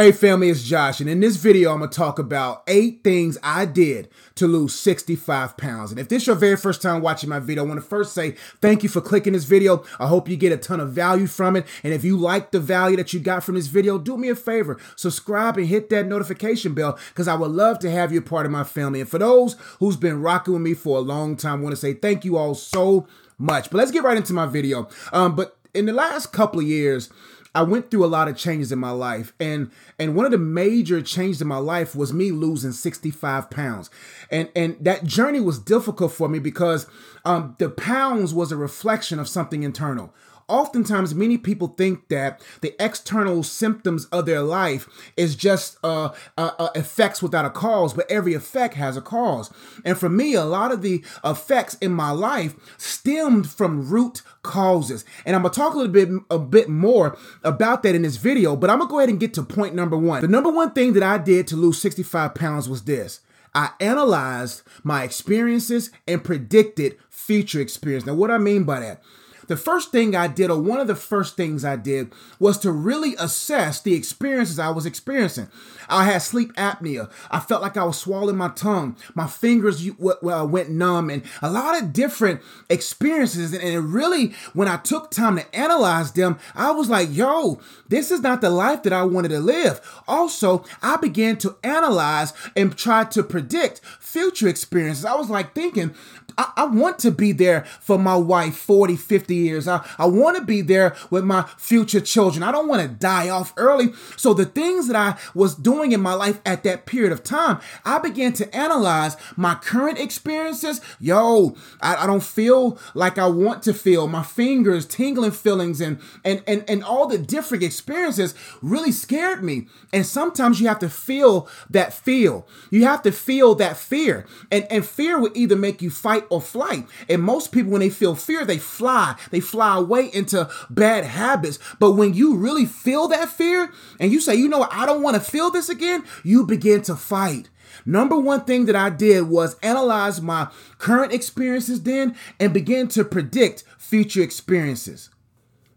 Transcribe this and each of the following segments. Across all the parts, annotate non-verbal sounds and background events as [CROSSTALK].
Hey family, it's Josh, and in this video, I'm gonna talk about eight things I did to lose 65 pounds. And if this is your very first time watching my video, I wanna first say thank you for clicking this video. I hope you get a ton of value from it. And if you like the value that you got from this video, do me a favor, subscribe and hit that notification bell because I would love to have you a part of my family. And for those who's been rocking with me for a long time, I wanna say thank you all so much. But let's get right into my video. Um, but in the last couple of years, I went through a lot of changes in my life, and and one of the major changes in my life was me losing 65 pounds, and and that journey was difficult for me because um, the pounds was a reflection of something internal oftentimes many people think that the external symptoms of their life is just uh, uh, uh, effects without a cause but every effect has a cause. And for me a lot of the effects in my life stemmed from root causes. And i'm gonna talk a little bit a bit more about that in this video but i'm gonna go ahead and get to point number one. The number one thing that i did to lose 65 pounds was this. I analyzed my experiences and predicted future experience. Now, what I mean by that, the first thing I did, or one of the first things I did, was to really assess the experiences I was experiencing. I had sleep apnea. I felt like I was swallowing my tongue. My fingers uh, went numb, and a lot of different experiences. And it really, when I took time to analyze them, I was like, yo, this is not the life that I wanted to live. Also, I began to analyze and try to predict future experiences. I was like thinking, I, I, want to be there for my wife 40, 50 years. I, I want to be there with my future children. I don't want to die off early. So the things that I was doing in my life at that period of time, I began to analyze my current experiences. Yo, I, I don't feel like I want to feel. My fingers, tingling feelings, and and and and all the different experiences really scared me. And sometimes you have to feel that feel. You have to feel that fear. And and fear will either make you fight or flight. And most people, when they feel fear, they fly. They fly away into bad habits. But when you really feel that fear and you say, you know I don't want to feel this again, you begin to fight. Number one thing that I did was analyze my current experiences then and begin to predict future experiences.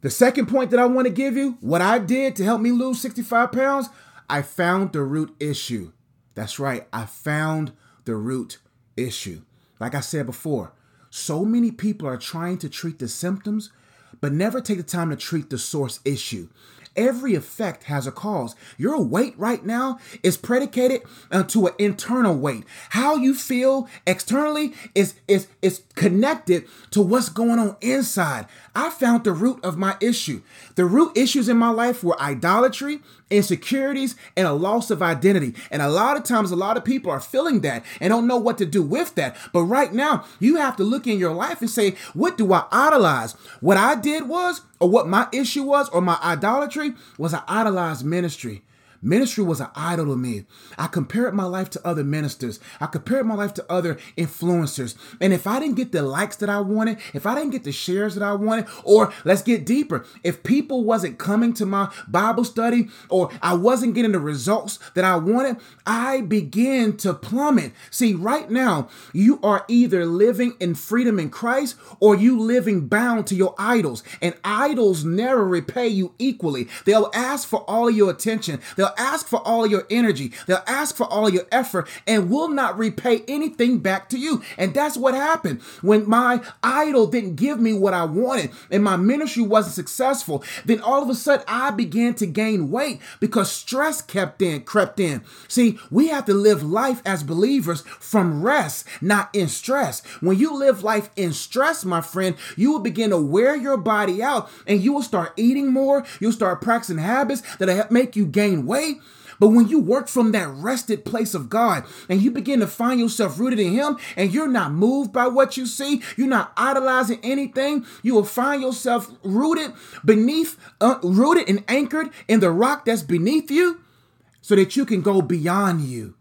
The second point that I want to give you, what I did to help me lose 65 pounds, I found the root issue. That's right, I found the root issue. Like I said before, so many people are trying to treat the symptoms, but never take the time to treat the source issue. Every effect has a cause. Your weight right now is predicated uh, to an internal weight. How you feel externally is, is, is connected to what's going on inside. I found the root of my issue. The root issues in my life were idolatry, insecurities, and a loss of identity. And a lot of times, a lot of people are feeling that and don't know what to do with that. But right now, you have to look in your life and say, what do I idolize? What I did was, or what my issue was, or my idolatry was I idolized ministry. Ministry was an idol to me. I compared my life to other ministers. I compared my life to other influencers. And if I didn't get the likes that I wanted, if I didn't get the shares that I wanted, or let's get deeper, if people wasn't coming to my Bible study or I wasn't getting the results that I wanted, I began to plummet. See, right now, you are either living in freedom in Christ or you living bound to your idols. And idols never repay you equally. They'll ask for all your attention. They'll ask for all your energy. They'll ask for all your effort and will not repay anything back to you. And that's what happened when my idol didn't give me what I wanted and my ministry wasn't successful. Then all of a sudden I began to gain weight because stress kept in, crept in. See, we have to live life as believers from rest, not in stress. When you live life in stress, my friend, you will begin to wear your body out and you will start eating more. You'll start practicing habits that make you gain weight but when you work from that rested place of God and you begin to find yourself rooted in Him and you're not moved by what you see, you're not idolizing anything, you will find yourself rooted beneath, uh, rooted and anchored in the rock that's beneath you so that you can go beyond you.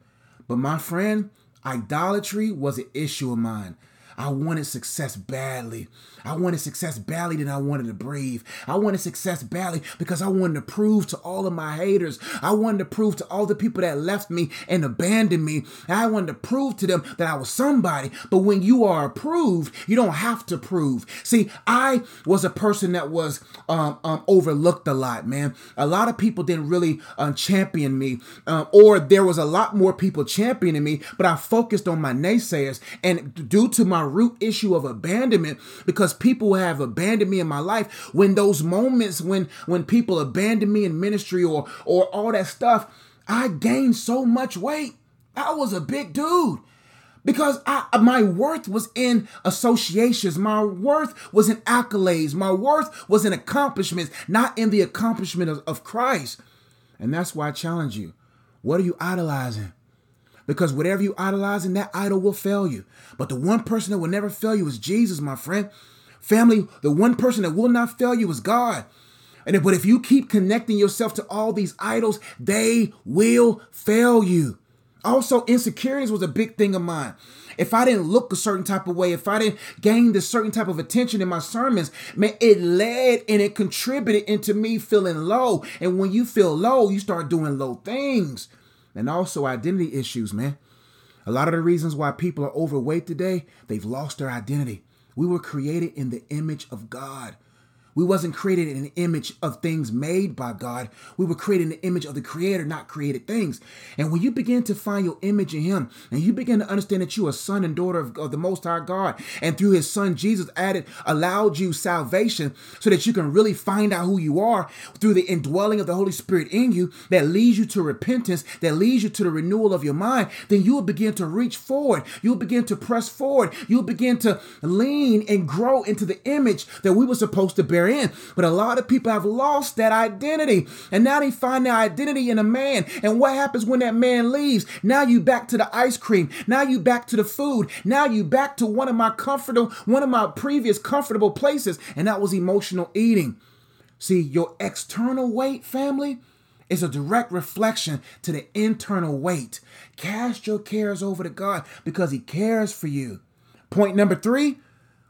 But my friend, idolatry was an issue of mine. I wanted success badly. I wanted success badly than I wanted to breathe. I wanted success badly because I wanted to prove to all of my haters. I wanted to prove to all the people that left me and abandoned me. I wanted to prove to them that I was somebody. But when you are approved, you don't have to prove. See, I was a person that was um, um, overlooked a lot, man. A lot of people didn't really uh, champion me, uh, or there was a lot more people championing me, but I focused on my naysayers. And due to my root issue of abandonment, because because people have abandoned me in my life when those moments when when people abandon me in ministry or or all that stuff i gained so much weight i was a big dude because I, my worth was in associations. My worth was in accolades. My worth was in accomplishments, not in the accomplishment of, of Christ. And that's why I challenge you. What are you idolizing? Because whatever you idolizing, that idol will fail you. But the one person that will never fail you is Jesus, my friend. Family, the one person that will not fail you is God. And if, but if you keep connecting yourself to all these idols, they will fail you. Also, insecurities was a big thing of mine. If I didn't look a certain type of way, if I didn't gain this certain type of attention in my sermons, man, it led and it contributed into me feeling low. And when you feel low, you start doing low things. And also identity issues, man. A lot of the reasons why people are overweight today, they've lost their identity. We were created in the image of God. We wasn't created in an image of things made by God. We were created in the image of the creator, not created things. And when you begin to find your image in him and you begin to understand that you are son and daughter of, of the most high God, and through his son Jesus added, allowed you salvation so that you can really find out who you are through the indwelling of the Holy Spirit in you that leads you to repentance, that leads you to the renewal of your mind, then you will begin to reach forward. You'll begin to press forward. You'll begin to lean and grow into the image that we were supposed to bear in. But a lot of people have lost that identity. And now they find their identity in a man. And what happens when that man leaves? Now you back to the ice cream. Now you back to the food. Now you back to one of my comfortable, one of my previous comfortable places. And that was emotional eating. See, your external weight, family, is a direct reflection to the internal weight. Cast your cares over to God because He cares for you. Point number three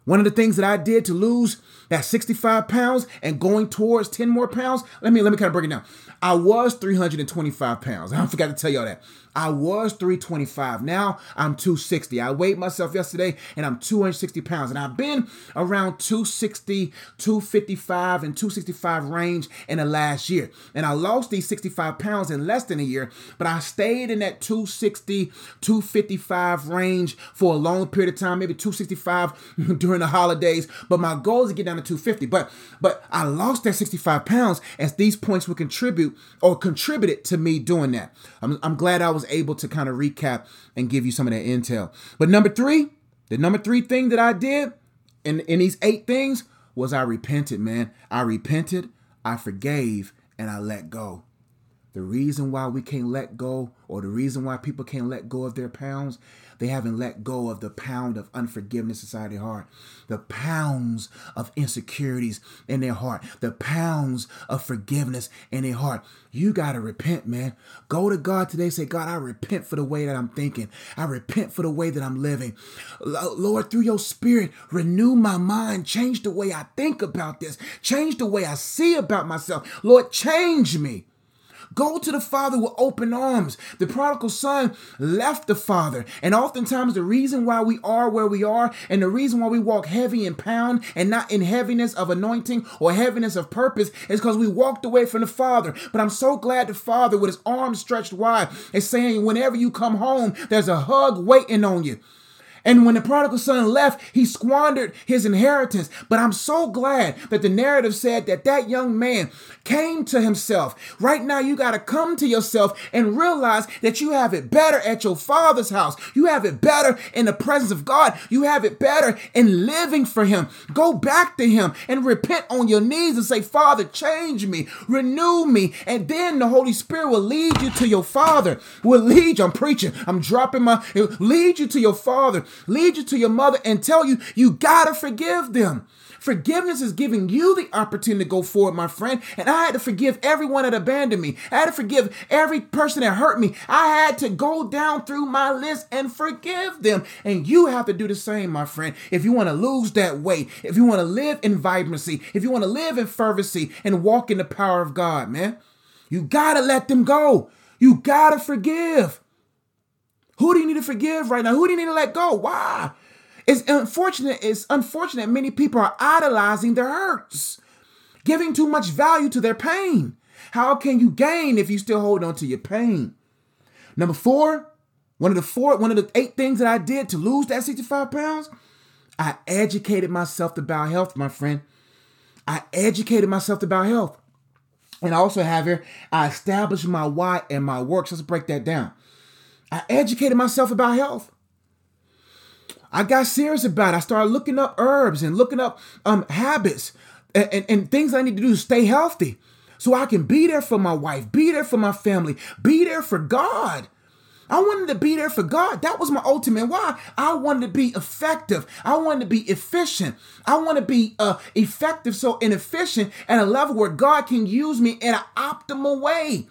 one of the things that I did to lose that 65 pounds and going towards 10 more pounds, let me let me kind of break it down. I was 325 pounds. I forgot to tell y'all that. I was 325. Now I'm 260. I weighed myself yesterday and I'm 260 pounds. And I've been around 260, 255, and 265 range in the last year. And I lost these 65 pounds in less than a year, but I stayed in that 260, 255 range for a long period of time, maybe 265 [LAUGHS] during the holidays. But my goal is to get down to 250. But but I lost that 65 pounds as these points would contribute or contributed to me doing that. I'm, I'm glad I was was able to kind of recap and give you some of that intel. But number three, the number three thing that I did in, in these eight things was I repented, man. I repented, I forgave, and I let go. The reason why we can't let go, or the reason why people can't let go of their pounds, they haven't let go of the pound of unforgiveness inside their heart, the pounds of insecurities in their heart, the pounds of forgiveness in their heart. You got to repent, man. Go to God today. Say, God, I repent for the way that I'm thinking. I repent for the way that I'm living. Lord, through your spirit, renew my mind. Change the way I think about this. Change the way I see about myself. Lord, change me. Go to the Father with open arms. The prodigal son left the Father. And oftentimes, the reason why we are where we are and the reason why we walk heavy and pound and not in heaviness of anointing or heaviness of purpose is because we walked away from the Father. But I'm so glad the Father, with his arms stretched wide, is saying, whenever you come home, there's a hug waiting on you. And when the prodigal son left, he squandered his inheritance. But I'm so glad that the narrative said that that young man came to himself. Right now, you got to come to yourself and realize that you have it better at your father's house. You have it better in the presence of God. You have it better in living for him. Go back to him and repent on your knees and say, Father, change me, renew me. And then the Holy Spirit will lead you to your father, will lead you. I'm preaching, I'm dropping my, lead you to your father lead you to your mother and tell you you gotta forgive them. Forgiveness is giving you the opportunity to go forward, my friend. And I had to forgive everyone that abandoned me. I had to forgive every person that hurt me. I had to go down through my list and forgive them. And you have to do the same, my friend. If you want to lose that weight, if you want to live in vibrancy, if you want to live in fervency and walk in the power of God, man, you got to let them go. You got to forgive. Who do you need to forgive right now? Who do you need to let go? Why? It's unfortunate. It's unfortunate many people are idolizing their hurts, giving too much value to their pain. How can you gain if you still hold on to your pain? Number four, one of the four, one of the eight things that I did to lose that 65 pounds, I educated myself about health, my friend. I educated myself about health. And I also have here, I established my why and my works. Let's break that down. I educated myself about health. I got serious about it. I started looking up herbs and looking up um, habits and, and, and things I need to do to stay healthy so I can be there for my wife, be there for my family, be there for God. I wanted to be there for God. That was my ultimate why. I wanted to be effective. I wanted to be efficient. I want to be uh, effective, so inefficient at a level where God can use me in an optimal way.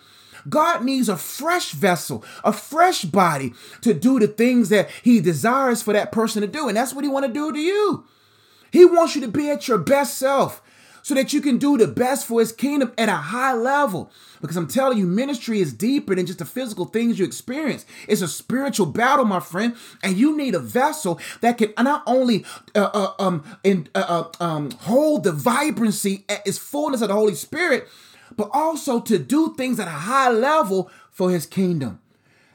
God needs a fresh vessel, a fresh body to do the things that he desires for that person to do. And that's what he want to do to you. He wants you to be at your best self so that you can do the best for his kingdom at a high level. Because I'm telling you, ministry is deeper than just the physical things you experience. It's a spiritual battle, my friend, and you need a vessel that can not only uh, uh, um, in, uh, uh um, hold the vibrancy at its fullness of the Holy Spirit, but also to do things at a high level for his kingdom.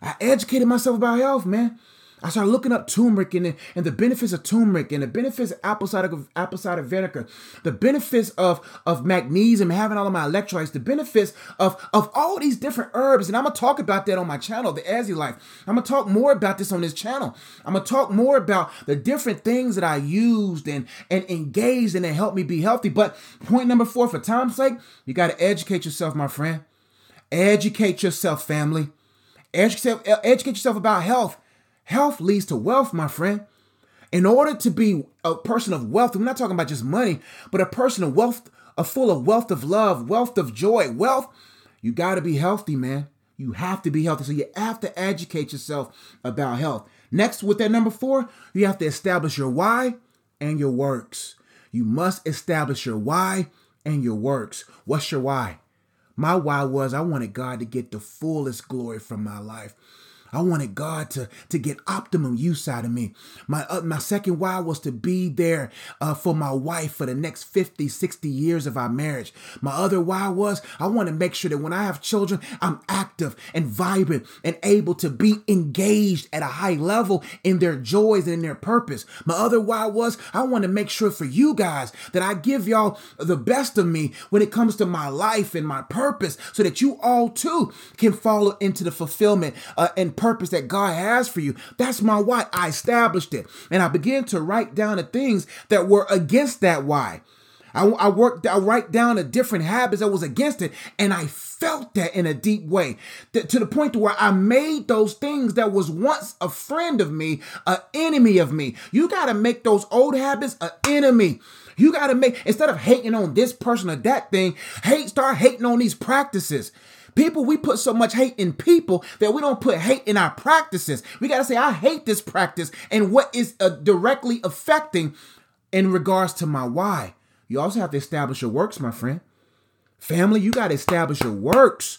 I educated myself about health, man. I started looking up turmeric and the, and the benefits of turmeric and the benefits of apple cider, apple cider vinegar, the benefits of, of magnesium, having all of my electrolytes, the benefits of, of all these different herbs. And I'm going to talk about that on my channel, The Azzy Life. I'm going to talk more about this on this channel. I'm going to talk more about the different things that I used and, and engaged in that helped me be healthy. But point number four, for time's sake, you got to educate yourself, my friend. Educate yourself, family. Educate, educate yourself about health Health leads to wealth, my friend. In order to be a person of wealth, we're not talking about just money, but a person of wealth, a full of wealth of love, wealth of joy, wealth, you got to be healthy, man. You have to be healthy. So you have to educate yourself about health. Next, with that number four, you have to establish your why and your works. You must establish your why and your works. What's your why? My why was I wanted God to get the fullest glory from my life. I wanted God to, to get optimum use out of me. My, uh, my second why was to be there uh, for my wife for the next 50, 60 years of our marriage. My other why was I want to make sure that when I have children, I'm active and vibrant and able to be engaged at a high level in their joys and in their purpose. My other why was I want to make sure for you guys that I give y'all the best of me when it comes to my life and my purpose so that you all too can follow into the fulfillment uh, and purpose that God has for you. That's my why. I established it. And I began to write down the things that were against that why. I, I worked, I write down the different habits that was against it. And I felt that in a deep way to the point to where I made those things that was once a friend of me, an enemy of me. You got to make those old habits an enemy. You got to make, instead of hating on this person or that thing, hate, start hating on these practices. People, we put so much hate in people that we don't put hate in our practices. We got to say, I hate this practice and what is uh, directly affecting in regards to my why. You also have to establish your works, my friend. Family, you got to establish your works.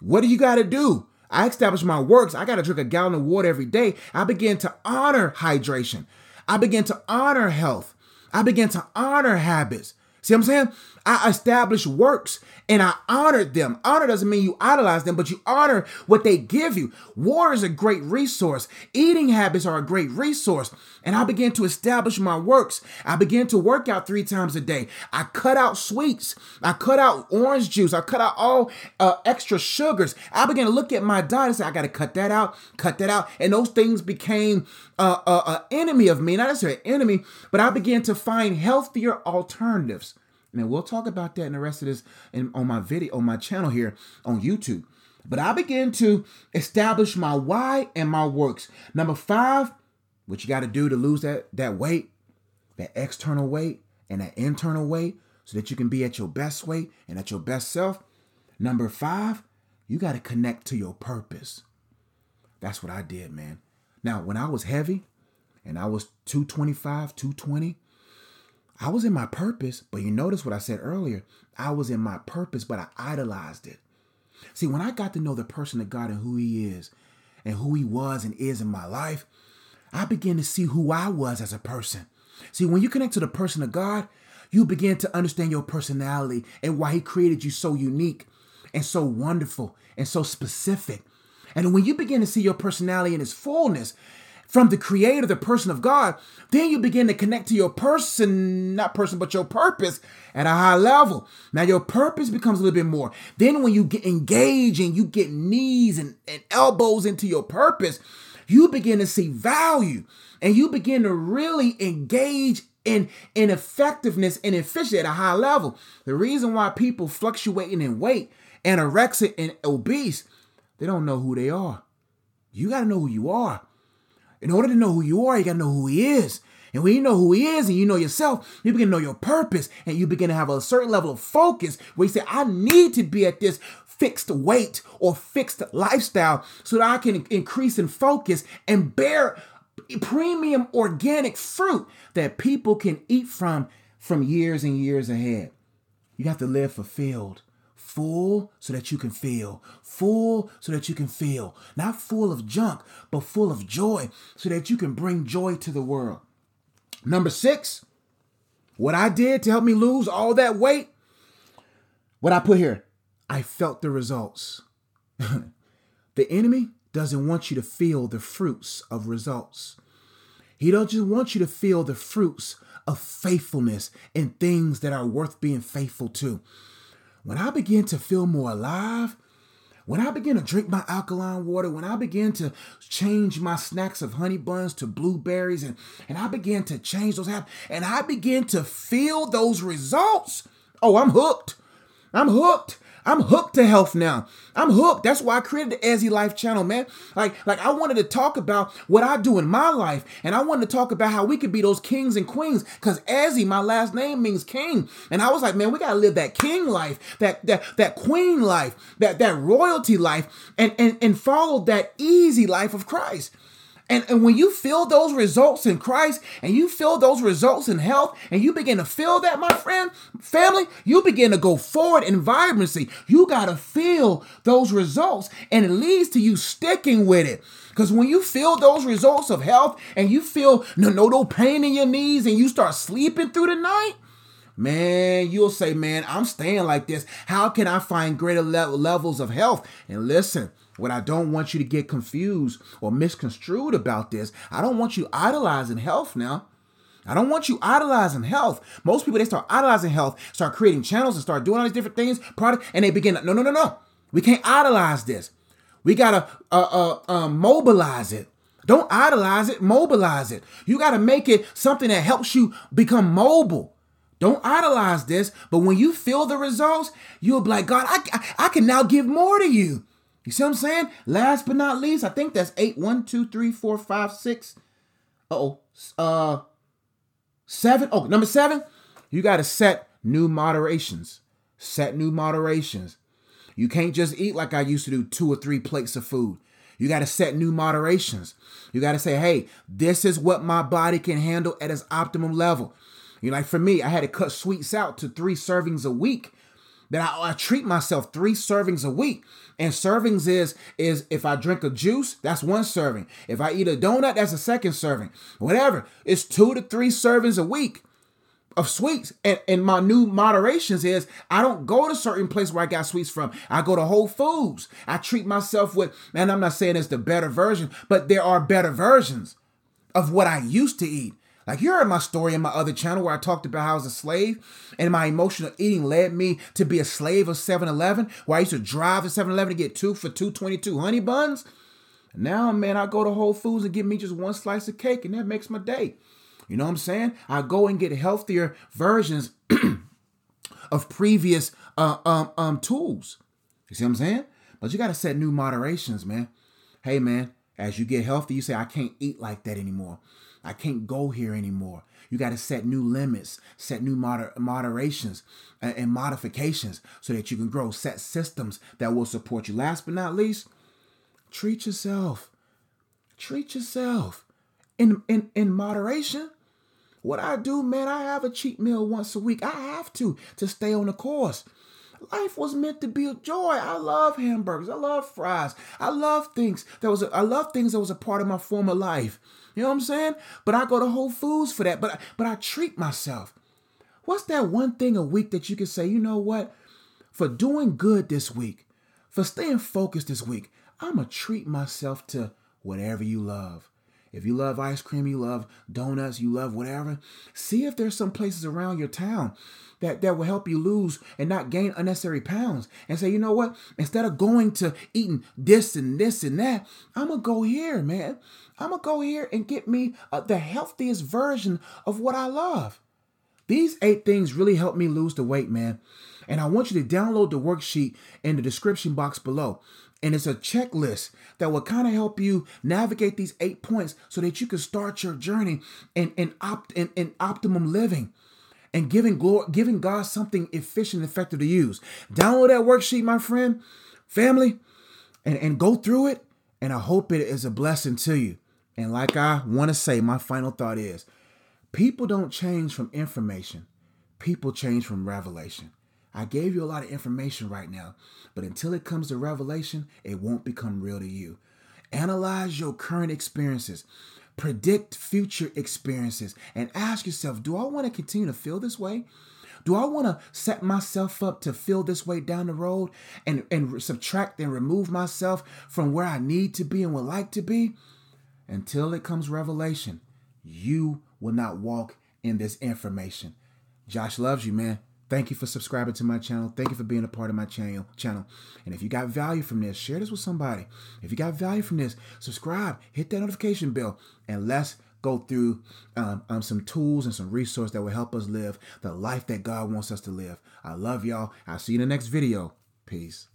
What do you got to do? I established my works. I got to drink a gallon of water every day. I begin to honor hydration. I begin to honor health. I begin to honor habits. See what I'm saying? I established works and I honored them. Honor doesn't mean you idolize them, but you honor what they give you. War is a great resource. Eating habits are a great resource. And I began to establish my works. I began to work out three times a day. I cut out sweets. I cut out orange juice. I cut out all uh, extra sugars. I began to look at my diet and say, I got to cut that out, cut that out. And those things became uh, uh, an enemy of me. Not necessarily an enemy, but I began to find healthier alternatives. And we'll talk about that in the rest of this in, on my video, on my channel here on YouTube. But I began to establish my why and my works. Number five, what you got to do to lose that that weight, that external weight and that internal weight so that you can be at your best weight and at your best self. Number 5, you got to connect to your purpose. That's what I did, man. Now, when I was heavy and I was 225, 220, I was in my purpose, but you notice what I said earlier. I was in my purpose, but I idolized it. See, when I got to know the person of God and who He is and who He was and is in my life, I began to see who I was as a person. See, when you connect to the person of God, you begin to understand your personality and why He created you so unique and so wonderful and so specific. And when you begin to see your personality in its fullness, from the creator, the person of God, then you begin to connect to your person, not person, but your purpose at a high level. Now your purpose becomes a little bit more. Then when you get engaged and you get knees and, and elbows into your purpose, you begin to see value and you begin to really engage in, in effectiveness and efficiency at a high level. The reason why people fluctuating in weight, anorexic and obese, they don't know who they are. You got to know who you are. In order to know who you are, you got to know who he is. And when you know who he is and you know yourself, you begin to know your purpose and you begin to have a certain level of focus where you say, I need to be at this fixed weight or fixed lifestyle so that I can increase in focus and bear premium organic fruit that people can eat from from years and years ahead. You have to live fulfilled full so that you can feel, full so that you can feel, not full of junk, but full of joy so that you can bring joy to the world. Number six, what I did to help me lose all that weight, what I put here, I felt the results. [LAUGHS] the enemy doesn't want you to feel the fruits of results. He doesn't just want you to feel the fruits of faithfulness and things that are worth being faithful to when I begin to feel more alive, when I begin to drink my alkaline water, when I begin to change my snacks of honey buns to blueberries, and, and I begin to change those habits, and I begin to feel those results, oh, I'm hooked. I'm hooked. I'm hooked to health now. I'm hooked. That's why I created the Ezzy Life channel, man. Like, like I wanted to talk about what I do in my life, and I wanted to talk about how we could be those kings and queens. Cause Ezzy, my last name means king, and I was like, man, we gotta live that king life, that that that queen life, that that royalty life, and and and follow that easy life of Christ. And, and when you feel those results in Christ and you feel those results in health and you begin to feel that, my friend, family, you begin to go forward in vibrancy. You got to feel those results and it leads to you sticking with it. Because when you feel those results of health and you feel no, no, no pain in your knees and you start sleeping through the night, man, you'll say, man, I'm staying like this. How can I find greater le- levels of health? And listen, what I don't want you to get confused or misconstrued about this, I don't want you idolizing health now. I don't want you idolizing health. Most people they start idolizing health, start creating channels and start doing all these different things, product, and they begin. No, no, no, no. We can't idolize this. We gotta uh, uh, uh, mobilize it. Don't idolize it. Mobilize it. You gotta make it something that helps you become mobile. Don't idolize this, but when you feel the results, you'll be like, God, I, I, I can now give more to you. You see what I'm saying? Last but not least, I think that's eight. One, two, three, four, five, six. Uh-oh. Uh seven. Oh, number seven, you gotta set new moderations. Set new moderations. You can't just eat like I used to do two or three plates of food. You got to set new moderations. You got to say, hey, this is what my body can handle at its optimum level. You know, like for me, I had to cut sweets out to three servings a week that I, I, treat myself three servings a week. And servings is is if I drink a juice, that's one serving. If I eat a donut, that's a second serving. Whatever. It's two to three servings a week of sweets. And, and my new moderations is I don't go to certain place where I got sweets from. I go to Whole Foods. I treat myself with, and I'm not saying it's the better version, but there are better versions of what I used to eat. Like you heard my story in my other channel where I talked about how I was a slave and my emotional eating led me to be a slave of 7-Eleven, where I used to drive to 7-Eleven to get two for 222 honey buns. Now, man, I go to Whole Foods and get me just one slice of cake, and that makes my day. You know what I'm saying? I go and get healthier versions [CLEARS THROAT] of previous uh, um, um, tools. You see what I'm saying? But you got to set new moderations, man. Hey, man, As you get healthy, you say, I can't eat like that anymore. I can't go here anymore. You got to set new limits, set new moder- moderations and, and modifications so that you can grow. Set systems that will support you. Last but not least, treat yourself. Treat yourself in, in, in moderation. What I do, man, I have a cheat meal once a week. I have to to stay on the course. Life was meant to be a joy. I love hamburgers. I love fries. I love things that was. A, I love things that was a part of my former life. You know what I'm saying? But I go to Whole Foods for that. But but I treat myself. What's that one thing a week that you can say? You know what? For doing good this week, for staying focused this week, I'ma treat myself to whatever you love. If you love ice cream, you love donuts, you love whatever, see if there's some places around your town that, that will help you lose and not gain unnecessary pounds. And say, you know what? Instead of going to eating this and this and that, I'm going to go here, man. I'm going to go here and get me uh, the healthiest version of what I love. These eight things really helped me lose the weight, man. And I want you to download the worksheet in the description box below. And it's a checklist that will kind of help you navigate these eight points so that you can start your journey in, in, opt, in, in optimum living and giving glory, giving God something efficient and effective to use. Download that worksheet, my friend, family, and, and go through it. And I hope it is a blessing to you. And like I want to say, my final thought is people don't change from information, people change from revelation. I gave you a lot of information right now, but until it comes to revelation, it won't become real to you. Analyze your current experiences, predict future experiences, and ask yourself do I want to continue to feel this way? Do I want to set myself up to feel this way down the road and, and subtract and remove myself from where I need to be and would like to be? Until it comes revelation, you will not walk in this information. Josh loves you, man. Thank you for subscribing to my channel. Thank you for being a part of my channel. Channel. And if you got value from this, share this with somebody. If you got value from this, subscribe, hit that notification bell, and let's go through um, um, some tools and some resources that will help us live the life that God wants us to live. I love y'all. I'll see you in the next video. Peace.